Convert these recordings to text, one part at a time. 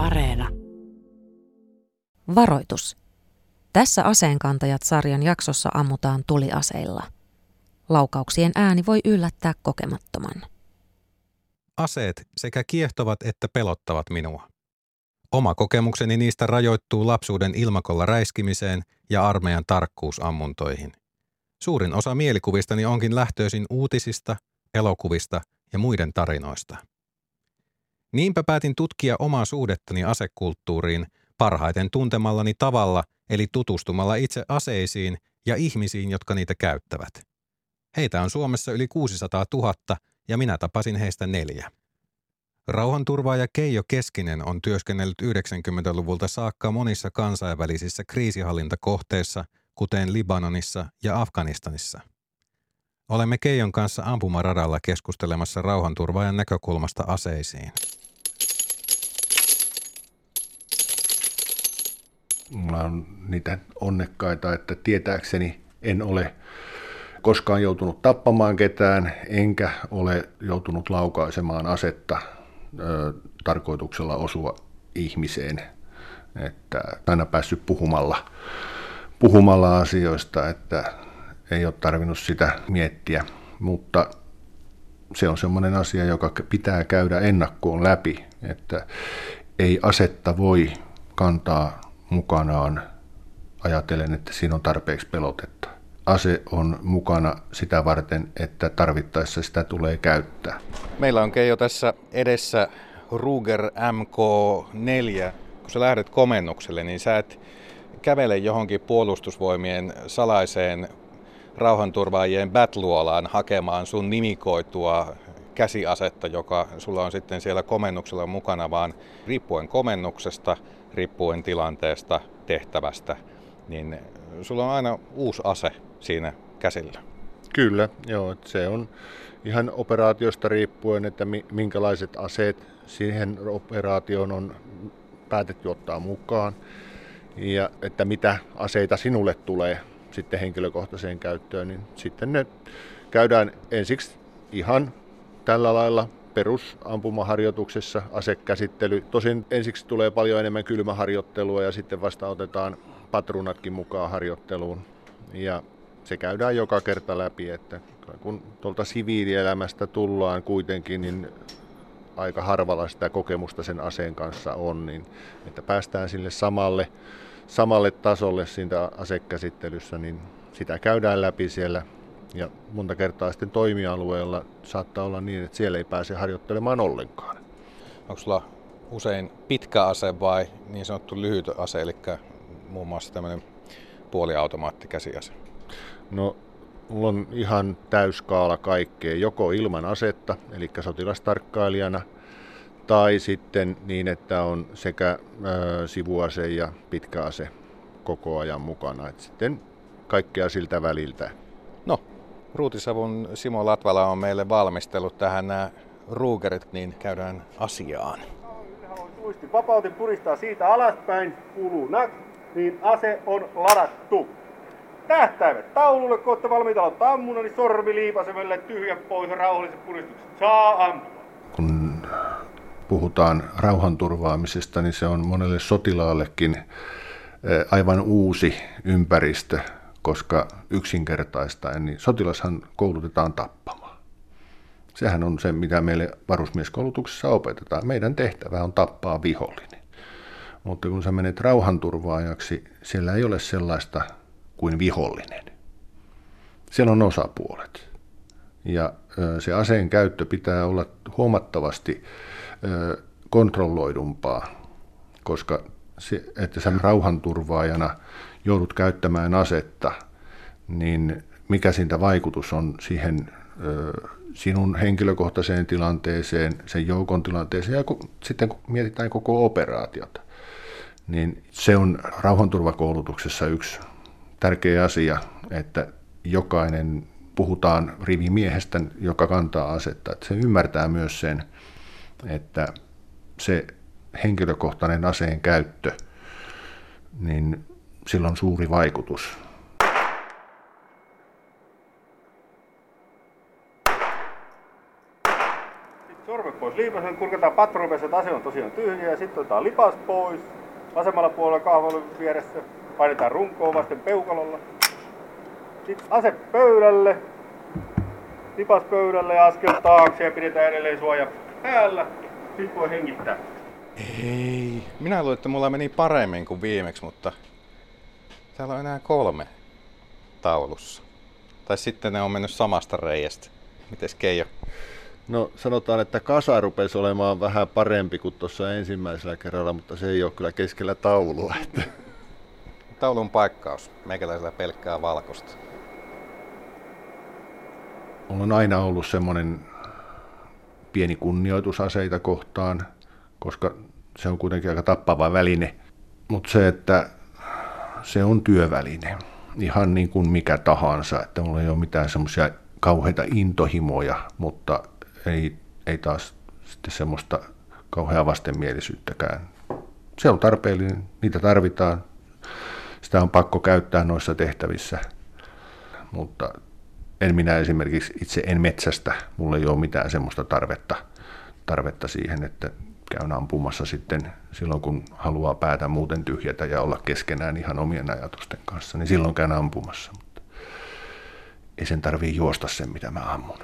Areena. Varoitus. Tässä aseenkantajat-sarjan jaksossa ammutaan tuliaseilla. Laukauksien ääni voi yllättää kokemattoman. Aseet sekä kiehtovat että pelottavat minua. Oma kokemukseni niistä rajoittuu lapsuuden ilmakolla räiskimiseen ja armeijan tarkkuusammuntoihin. Suurin osa mielikuvistani onkin lähtöisin uutisista, elokuvista ja muiden tarinoista. Niinpä päätin tutkia omaa suhdettani asekulttuuriin parhaiten tuntemallani tavalla, eli tutustumalla itse aseisiin ja ihmisiin, jotka niitä käyttävät. Heitä on Suomessa yli 600 000 ja minä tapasin heistä neljä. Rauhanturvaaja Keijo Keskinen on työskennellyt 90-luvulta saakka monissa kansainvälisissä kriisihallintakohteissa, kuten Libanonissa ja Afganistanissa. Olemme Keijon kanssa ampumaradalla keskustelemassa rauhanturvaajan näkökulmasta aseisiin. Mulla on niitä onnekkaita, että tietääkseni en ole koskaan joutunut tappamaan ketään, enkä ole joutunut laukaisemaan asetta ö, tarkoituksella osua ihmiseen. Että aina päässyt puhumalla, puhumalla asioista, että ei ole tarvinnut sitä miettiä, mutta se on sellainen asia, joka pitää käydä ennakkoon läpi, että ei asetta voi kantaa mukanaan ajatellen, että siinä on tarpeeksi pelotetta. Ase on mukana sitä varten, että tarvittaessa sitä tulee käyttää. Meillä on Keijo tässä edessä Ruger MK4. Kun sä lähdet komennukselle, niin sä et kävele johonkin puolustusvoimien salaiseen rauhanturvaajien batluolaan hakemaan sun nimikoitua käsiasetta, joka sulla on sitten siellä komennuksella mukana, vaan riippuen komennuksesta, riippuen tilanteesta, tehtävästä, niin sulla on aina uusi ase siinä käsillä. Kyllä, joo, se on ihan operaatiosta riippuen, että minkälaiset aseet siihen operaatioon on päätetty ottaa mukaan ja että mitä aseita sinulle tulee sitten henkilökohtaiseen käyttöön, niin sitten ne käydään ensiksi ihan tällä lailla perusampumaharjoituksessa asekäsittely. Tosin ensiksi tulee paljon enemmän kylmäharjoittelua ja sitten vasta otetaan patruunatkin mukaan harjoitteluun. Ja se käydään joka kerta läpi, että kun tuolta siviilielämästä tullaan kuitenkin, niin aika harvalla sitä kokemusta sen aseen kanssa on, niin että päästään sille samalle, samalle tasolle siinä asekäsittelyssä, niin sitä käydään läpi siellä ja monta kertaa sitten toimialueella saattaa olla niin, että siellä ei pääse harjoittelemaan ollenkaan. Onko sulla usein pitkä ase vai niin sanottu lyhyt ase, eli muun muassa tämmöinen puoliautomaattikäsiase? No, mulla on ihan täyskaala kaikkea, joko ilman asetta, eli sotilastarkkailijana, tai sitten niin, että on sekä ö, sivuase ja pitkä ase koko ajan mukana. Et sitten kaikkea siltä väliltä. Ruutisavun Simo Latvala on meille valmistellut tähän nämä ruugerit, niin käydään asiaan. Tuisti vapautin puristaa siitä alaspäin, kuuluu nak, niin ase on ladattu. Tähtäimet taululle, kun olette valmiita aloittaa ammunnan, niin sormi liipasemelle tyhjä pois rauhalliset puristukset. Saa ampua. Kun puhutaan rauhanturvaamisesta, niin se on monelle sotilaallekin eh, aivan uusi ympäristö koska yksinkertaistaen niin sotilashan koulutetaan tappamaan. Sehän on se, mitä meille varusmieskoulutuksessa opetetaan. Meidän tehtävä on tappaa vihollinen. Mutta kun sä menet rauhanturvaajaksi, siellä ei ole sellaista kuin vihollinen. Siellä on osapuolet. Ja se aseen käyttö pitää olla huomattavasti kontrolloidumpaa, koska se, että sä rauhanturvaajana joudut käyttämään asetta, niin mikä siitä vaikutus on siihen sinun henkilökohtaiseen tilanteeseen, sen joukon tilanteeseen ja sitten kun mietitään koko operaatiota, niin se on rauhanturvakoulutuksessa yksi tärkeä asia, että jokainen puhutaan rivimiehestä, joka kantaa asetta, että se ymmärtää myös sen, että se henkilökohtainen aseen käyttö, niin sillä on suuri vaikutus. Sormet pois liipasen, kurkataan patronpeessä, että ase on tosiaan tyhjä ja sitten otetaan lipas pois. Vasemmalla puolella kahvalun vieressä painetaan runkoon vasten peukalolla. Sitten ase pöydälle, lipas pöydälle ja askel taakse ja pidetään edelleen suoja päällä. Sitten voi hengittää. Ei. Minä luulen, että mulla meni paremmin kuin viimeksi, mutta täällä on enää kolme taulussa. Tai sitten ne on mennyt samasta reiästä. Mites Keijo? No sanotaan, että kasa rupesi olemaan vähän parempi kuin tuossa ensimmäisellä kerralla, mutta se ei ole kyllä keskellä taulua. Että... Taulun paikkaus. Meikäläisellä pelkkää valkosta. Mulla on aina ollut semmoinen pieni kunnioitus aseita kohtaan, koska se on kuitenkin aika tappava väline. Mutta se, että se on työväline, ihan niin kuin mikä tahansa, että mulla ei ole mitään semmoisia kauheita intohimoja, mutta ei, ei taas sitten semmoista kauheaa vastenmielisyyttäkään. Se on tarpeellinen, niitä tarvitaan, sitä on pakko käyttää noissa tehtävissä, mutta en minä esimerkiksi itse en metsästä, mulla ei ole mitään semmoista tarvetta, tarvetta siihen, että käyn ampumassa sitten silloin, kun haluaa päätä muuten tyhjätä ja olla keskenään ihan omien ajatusten kanssa, niin silloin käyn ampumassa. Mutta ei sen tarvii juosta sen, mitä mä ammun.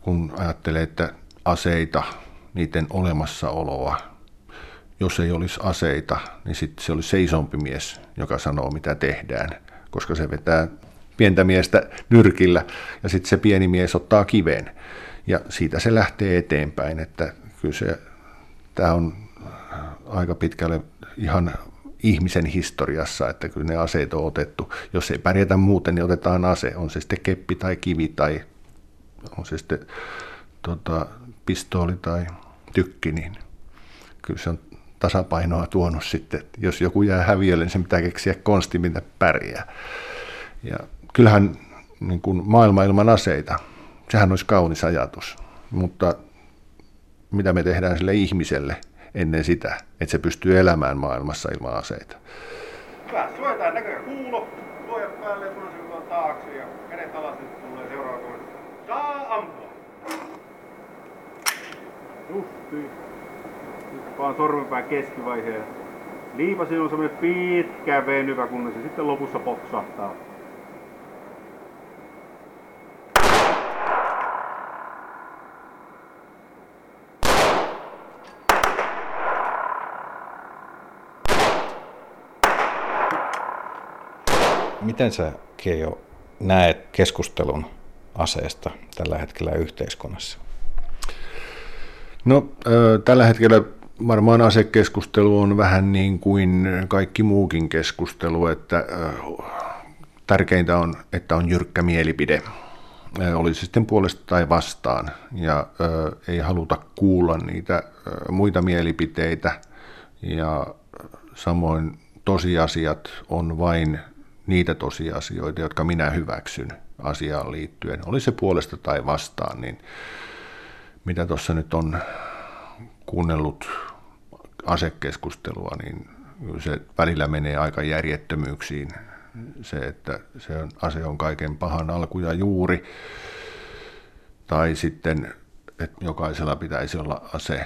Kun ajattelee, että aseita, niiden olemassaoloa, jos ei olisi aseita, niin sitten se olisi seisompi mies, joka sanoo, mitä tehdään, koska se vetää pientä miestä nyrkillä ja sitten se pieni mies ottaa kiven. Ja siitä se lähtee eteenpäin, että kyllä se, tämä on aika pitkälle ihan ihmisen historiassa, että kyllä ne aseet on otettu. Jos ei pärjätä muuten, niin otetaan ase. On se sitten keppi tai kivi tai on se sitten tota, pistooli tai tykki, niin kyllä se on tasapainoa tuonut sitten. Jos joku jää häviölle, niin se pitää keksiä konsti, mitä pärjää. Ja kyllähän niin kuin maailma ilman aseita, sehän olisi kaunis ajatus, mutta mitä me tehdään sille ihmiselle ennen sitä, että se pystyy elämään maailmassa ilman aseita. Hyvä, suojataan näkö ja kuulo, suojat päälle ja punaisen taakse ja kädet alas nyt tulee seuraava toinen. Saa ampua. Justiin. Nyt vaan sormenpään keskivaiheen. Liipasi on semmoinen pitkä venyvä, kunnes se sitten lopussa poksahtaa. Miten sä, Keijo, näet keskustelun aseesta tällä hetkellä yhteiskunnassa? No, tällä hetkellä varmaan asekeskustelu on vähän niin kuin kaikki muukin keskustelu, että tärkeintä on, että on jyrkkä mielipide. Olisi sitten puolesta tai vastaan, ja ei haluta kuulla niitä muita mielipiteitä, ja samoin tosiasiat on vain niitä tosiasioita, jotka minä hyväksyn asiaan liittyen, oli se puolesta tai vastaan, niin mitä tuossa nyt on kuunnellut asekeskustelua, niin se välillä menee aika järjettömyyksiin. Se, että se on, ase on kaiken pahan alku ja juuri, tai sitten, että jokaisella pitäisi olla ase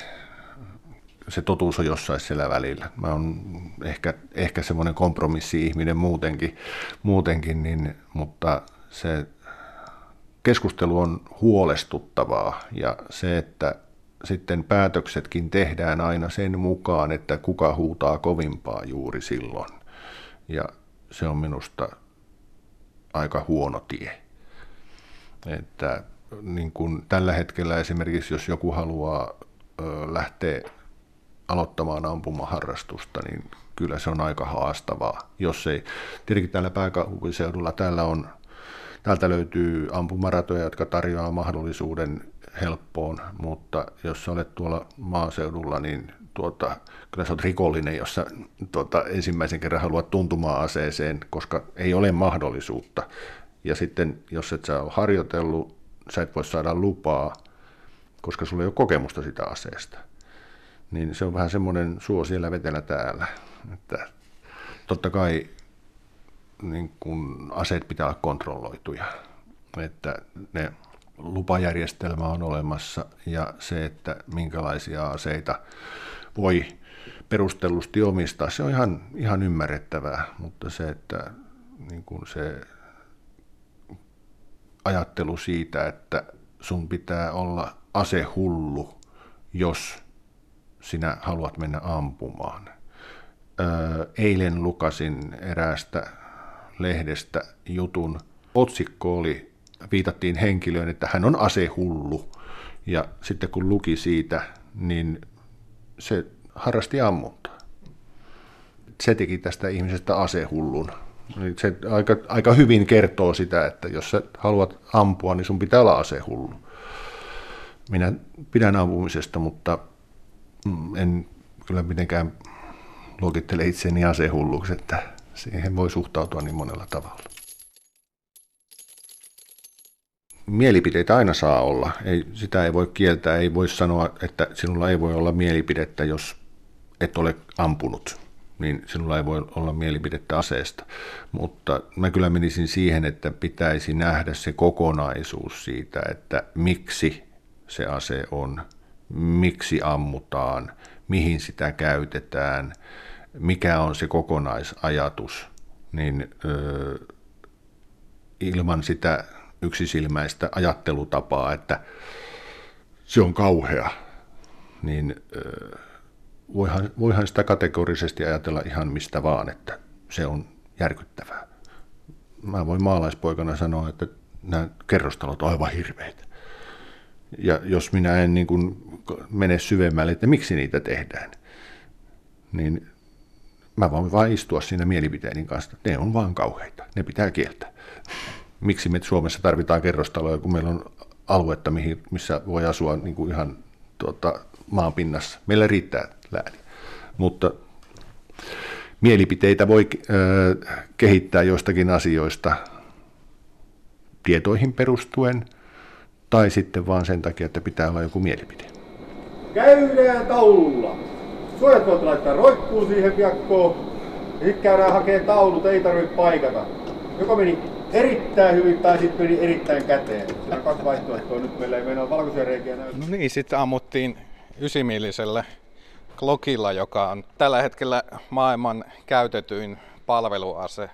se totuus on jossain siellä välillä. Mä oon ehkä, ehkä semmoinen kompromissi-ihminen muutenkin, muutenkin niin, mutta se keskustelu on huolestuttavaa ja se, että sitten päätöksetkin tehdään aina sen mukaan, että kuka huutaa kovimpaa juuri silloin. Ja se on minusta aika huono tie. Että niin kuin tällä hetkellä esimerkiksi, jos joku haluaa lähteä aloittamaan ampumaharrastusta, niin kyllä se on aika haastavaa. Jos ei, tietenkin täällä pääkaupunkiseudulla täällä on, täältä löytyy ampumaratoja, jotka tarjoaa mahdollisuuden helppoon, mutta jos sä olet tuolla maaseudulla, niin tuota, kyllä sä oot rikollinen, jos sä tuota, ensimmäisen kerran haluat tuntumaan aseeseen, koska ei ole mahdollisuutta. Ja sitten, jos et sä ole harjoitellut, sä et voi saada lupaa, koska sulla ei ole kokemusta sitä aseesta niin se on vähän semmoinen suo siellä vetelä täällä. Että totta kai niin kun aseet pitää olla kontrolloituja, että ne lupajärjestelmä on olemassa ja se, että minkälaisia aseita voi perustellusti omistaa, se on ihan, ihan ymmärrettävää, mutta se, että niin kuin se ajattelu siitä, että sun pitää olla asehullu, jos sinä haluat mennä ampumaan. Eilen lukasin eräästä lehdestä jutun. Otsikko oli, viitattiin henkilöön, että hän on asehullu. Ja sitten kun luki siitä, niin se harrasti ammuntaa. Se teki tästä ihmisestä asehullun. Se aika, aika hyvin kertoo sitä, että jos sä haluat ampua, niin sun pitää olla asehullu. Minä pidän ampumisesta, mutta en kyllä mitenkään luokittele itseni asehulluksi, että siihen voi suhtautua niin monella tavalla. Mielipiteitä aina saa olla. Ei, sitä ei voi kieltää, ei voi sanoa, että sinulla ei voi olla mielipidettä, jos et ole ampunut, niin sinulla ei voi olla mielipidettä aseesta. Mutta mä kyllä menisin siihen, että pitäisi nähdä se kokonaisuus siitä, että miksi se ase on, miksi ammutaan, mihin sitä käytetään, mikä on se kokonaisajatus, niin ilman sitä yksisilmäistä ajattelutapaa, että se on kauhea, niin voihan, voihan sitä kategorisesti ajatella ihan mistä vaan, että se on järkyttävää. Mä voin maalaispoikana sanoa, että nämä kerrostalot on aivan hirveitä. Ja jos minä en niin kuin mene syvemmälle, että miksi niitä tehdään, niin mä voin vain istua siinä mielipiteeni kanssa. Ne on vaan kauheita, ne pitää kieltää. Miksi me Suomessa tarvitaan kerrostaloja, kun meillä on aluetta, mihin, missä voi asua niin kuin ihan tuota, maanpinnassa. Meillä riittää lääni. Mutta mielipiteitä voi ö, kehittää joistakin asioista tietoihin perustuen tai sitten vaan sen takia, että pitää olla joku mielipide. Käydään taululla. Suojat voit laittaa roikkuun siihen viakkoon. Sitten käydään hakee taulut, ei tarvitse paikata. Joko meni erittäin hyvin tai sitten meni erittäin käteen. Siinä on kaksi vaihtoehtoa. Nyt meillä ei mennä valkoisia reikiä näy. No niin, sitten ammuttiin ysimielisellä Glockilla, joka on tällä hetkellä maailman käytetyin palveluase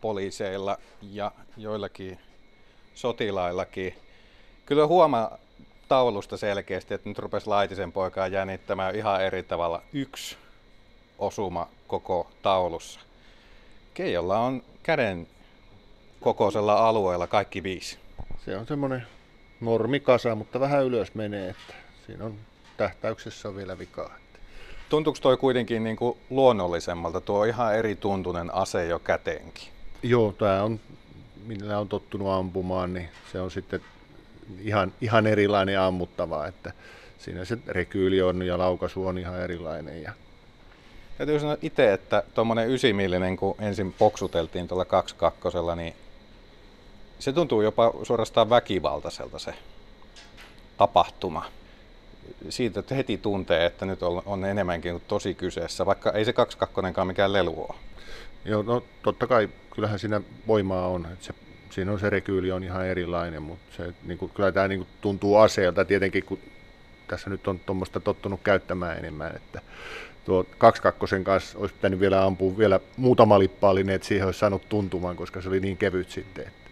poliiseilla ja joillakin sotilaillakin. Kyllä huomaa taulusta selkeästi, että nyt rupesi Laitisen poikaa jännittämään ihan eri tavalla yksi osuma koko taulussa. Keijolla on käden kokoisella alueella kaikki viisi. Se on semmoinen normikasa, mutta vähän ylös menee, että siinä on tähtäyksessä on vielä vikaa. Tuntuuko toi kuitenkin niin kuin luonnollisemmalta? Tuo on ihan eri tuntunen ase jo käteenkin. Joo, tämä on, millä on tottunut ampumaan, niin se on sitten ihan, ihan erilainen ammuttava, että siinä se rekyyli on ja laukaisu on ihan erilainen. Ja... Täytyy sanoa itse, että tuommoinen ysimillinen, kun ensin poksuteltiin tuolla 22 niin se tuntuu jopa suorastaan väkivaltaiselta se tapahtuma siitä että heti tuntee, että nyt on, on enemmänkin kuin tosi kyseessä, vaikka ei se 22 mikään lelu ole. Joo, no totta kai kyllähän siinä voimaa on. Että se, siinä on se rekyyli on ihan erilainen, mutta se, niin kuin, kyllä tämä niin kuin, tuntuu aseelta tietenkin, kun tässä nyt on tuommoista tottunut käyttämään enemmän, että tuo 22 kanssa olisi pitänyt vielä ampua vielä muutama lippaallinen, että siihen olisi saanut tuntumaan, koska se oli niin kevyt sitten. Että.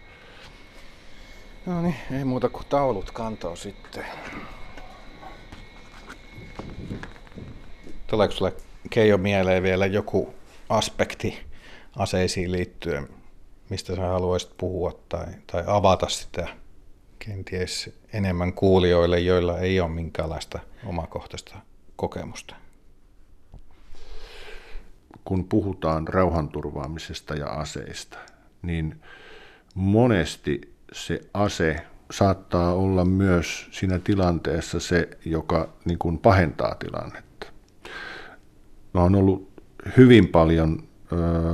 No niin, ei muuta kuin taulut kantoon sitten. Tuleeko sulle Keijo mieleen vielä joku aspekti aseisiin liittyen, mistä sä haluaisit puhua tai, tai avata sitä kenties enemmän kuulijoille, joilla ei ole minkäänlaista omakohtaista kokemusta? Kun puhutaan rauhanturvaamisesta ja aseista, niin monesti se ase saattaa olla myös siinä tilanteessa se, joka niin kuin pahentaa tilannetta. Mä oon ollut hyvin paljon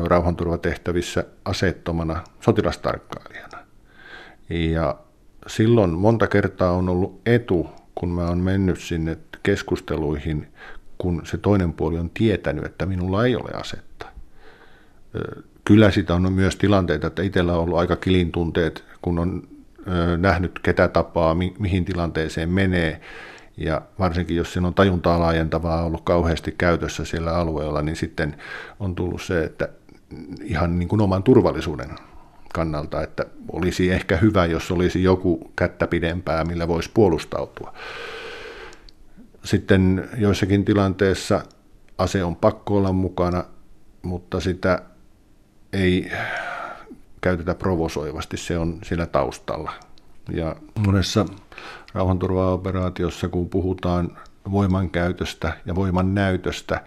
rauhanturvatehtävissä aseettomana sotilastarkkailijana. Ja silloin monta kertaa on ollut etu, kun mä oon mennyt sinne keskusteluihin, kun se toinen puoli on tietänyt, että minulla ei ole asetta. Kyllä sitä on myös tilanteita, että itsellä on ollut aika kilintunteet, kun on nähnyt ketä tapaa, mi- mihin tilanteeseen menee. Ja varsinkin jos siinä on tajuntaa laajentavaa ollut kauheasti käytössä siellä alueella, niin sitten on tullut se, että ihan niin kuin oman turvallisuuden kannalta, että olisi ehkä hyvä, jos olisi joku kättä pidempää, millä voisi puolustautua. Sitten joissakin tilanteissa ase on pakko olla mukana, mutta sitä ei käytetä provosoivasti, se on siellä taustalla. Ja monessa rauhanturvaoperaatiossa, kun puhutaan voimankäytöstä ja voiman näytöstä,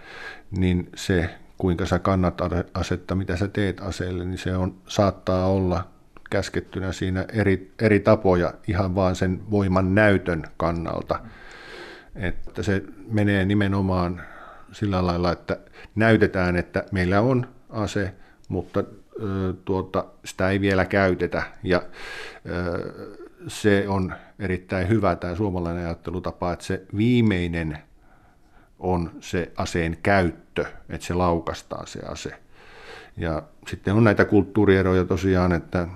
niin se, kuinka sä kannat asetta, mitä sä teet aseelle, niin se on, saattaa olla käskettynä siinä eri, eri tapoja ihan vaan sen voiman näytön kannalta. Että se menee nimenomaan sillä lailla, että näytetään, että meillä on ase, mutta tuota, sitä ei vielä käytetä. Ja se on erittäin hyvä tämä suomalainen ajattelutapa, että se viimeinen on se aseen käyttö, että se laukastaa se ase. Ja sitten on näitä kulttuurieroja tosiaan, että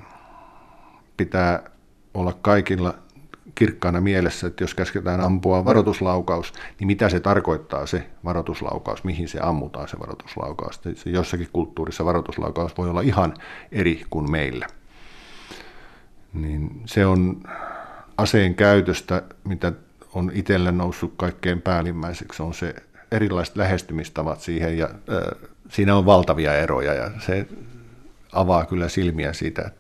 pitää olla kaikilla kirkkaana mielessä, että jos käsketään ampua varoituslaukaus, niin mitä se tarkoittaa se varoituslaukaus, mihin se ammutaan se varoituslaukaus. Se jossakin kulttuurissa varoituslaukaus voi olla ihan eri kuin meillä. Niin se on aseen käytöstä, mitä on itselle noussut kaikkein päällimmäiseksi, on se erilaiset lähestymistavat siihen ja siinä on valtavia eroja ja se avaa kyllä silmiä siitä,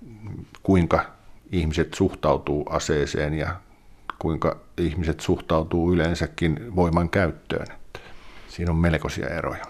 kuinka ihmiset suhtautuu aseeseen ja kuinka ihmiset suhtautuu yleensäkin voiman käyttöön. Siinä on melkoisia eroja.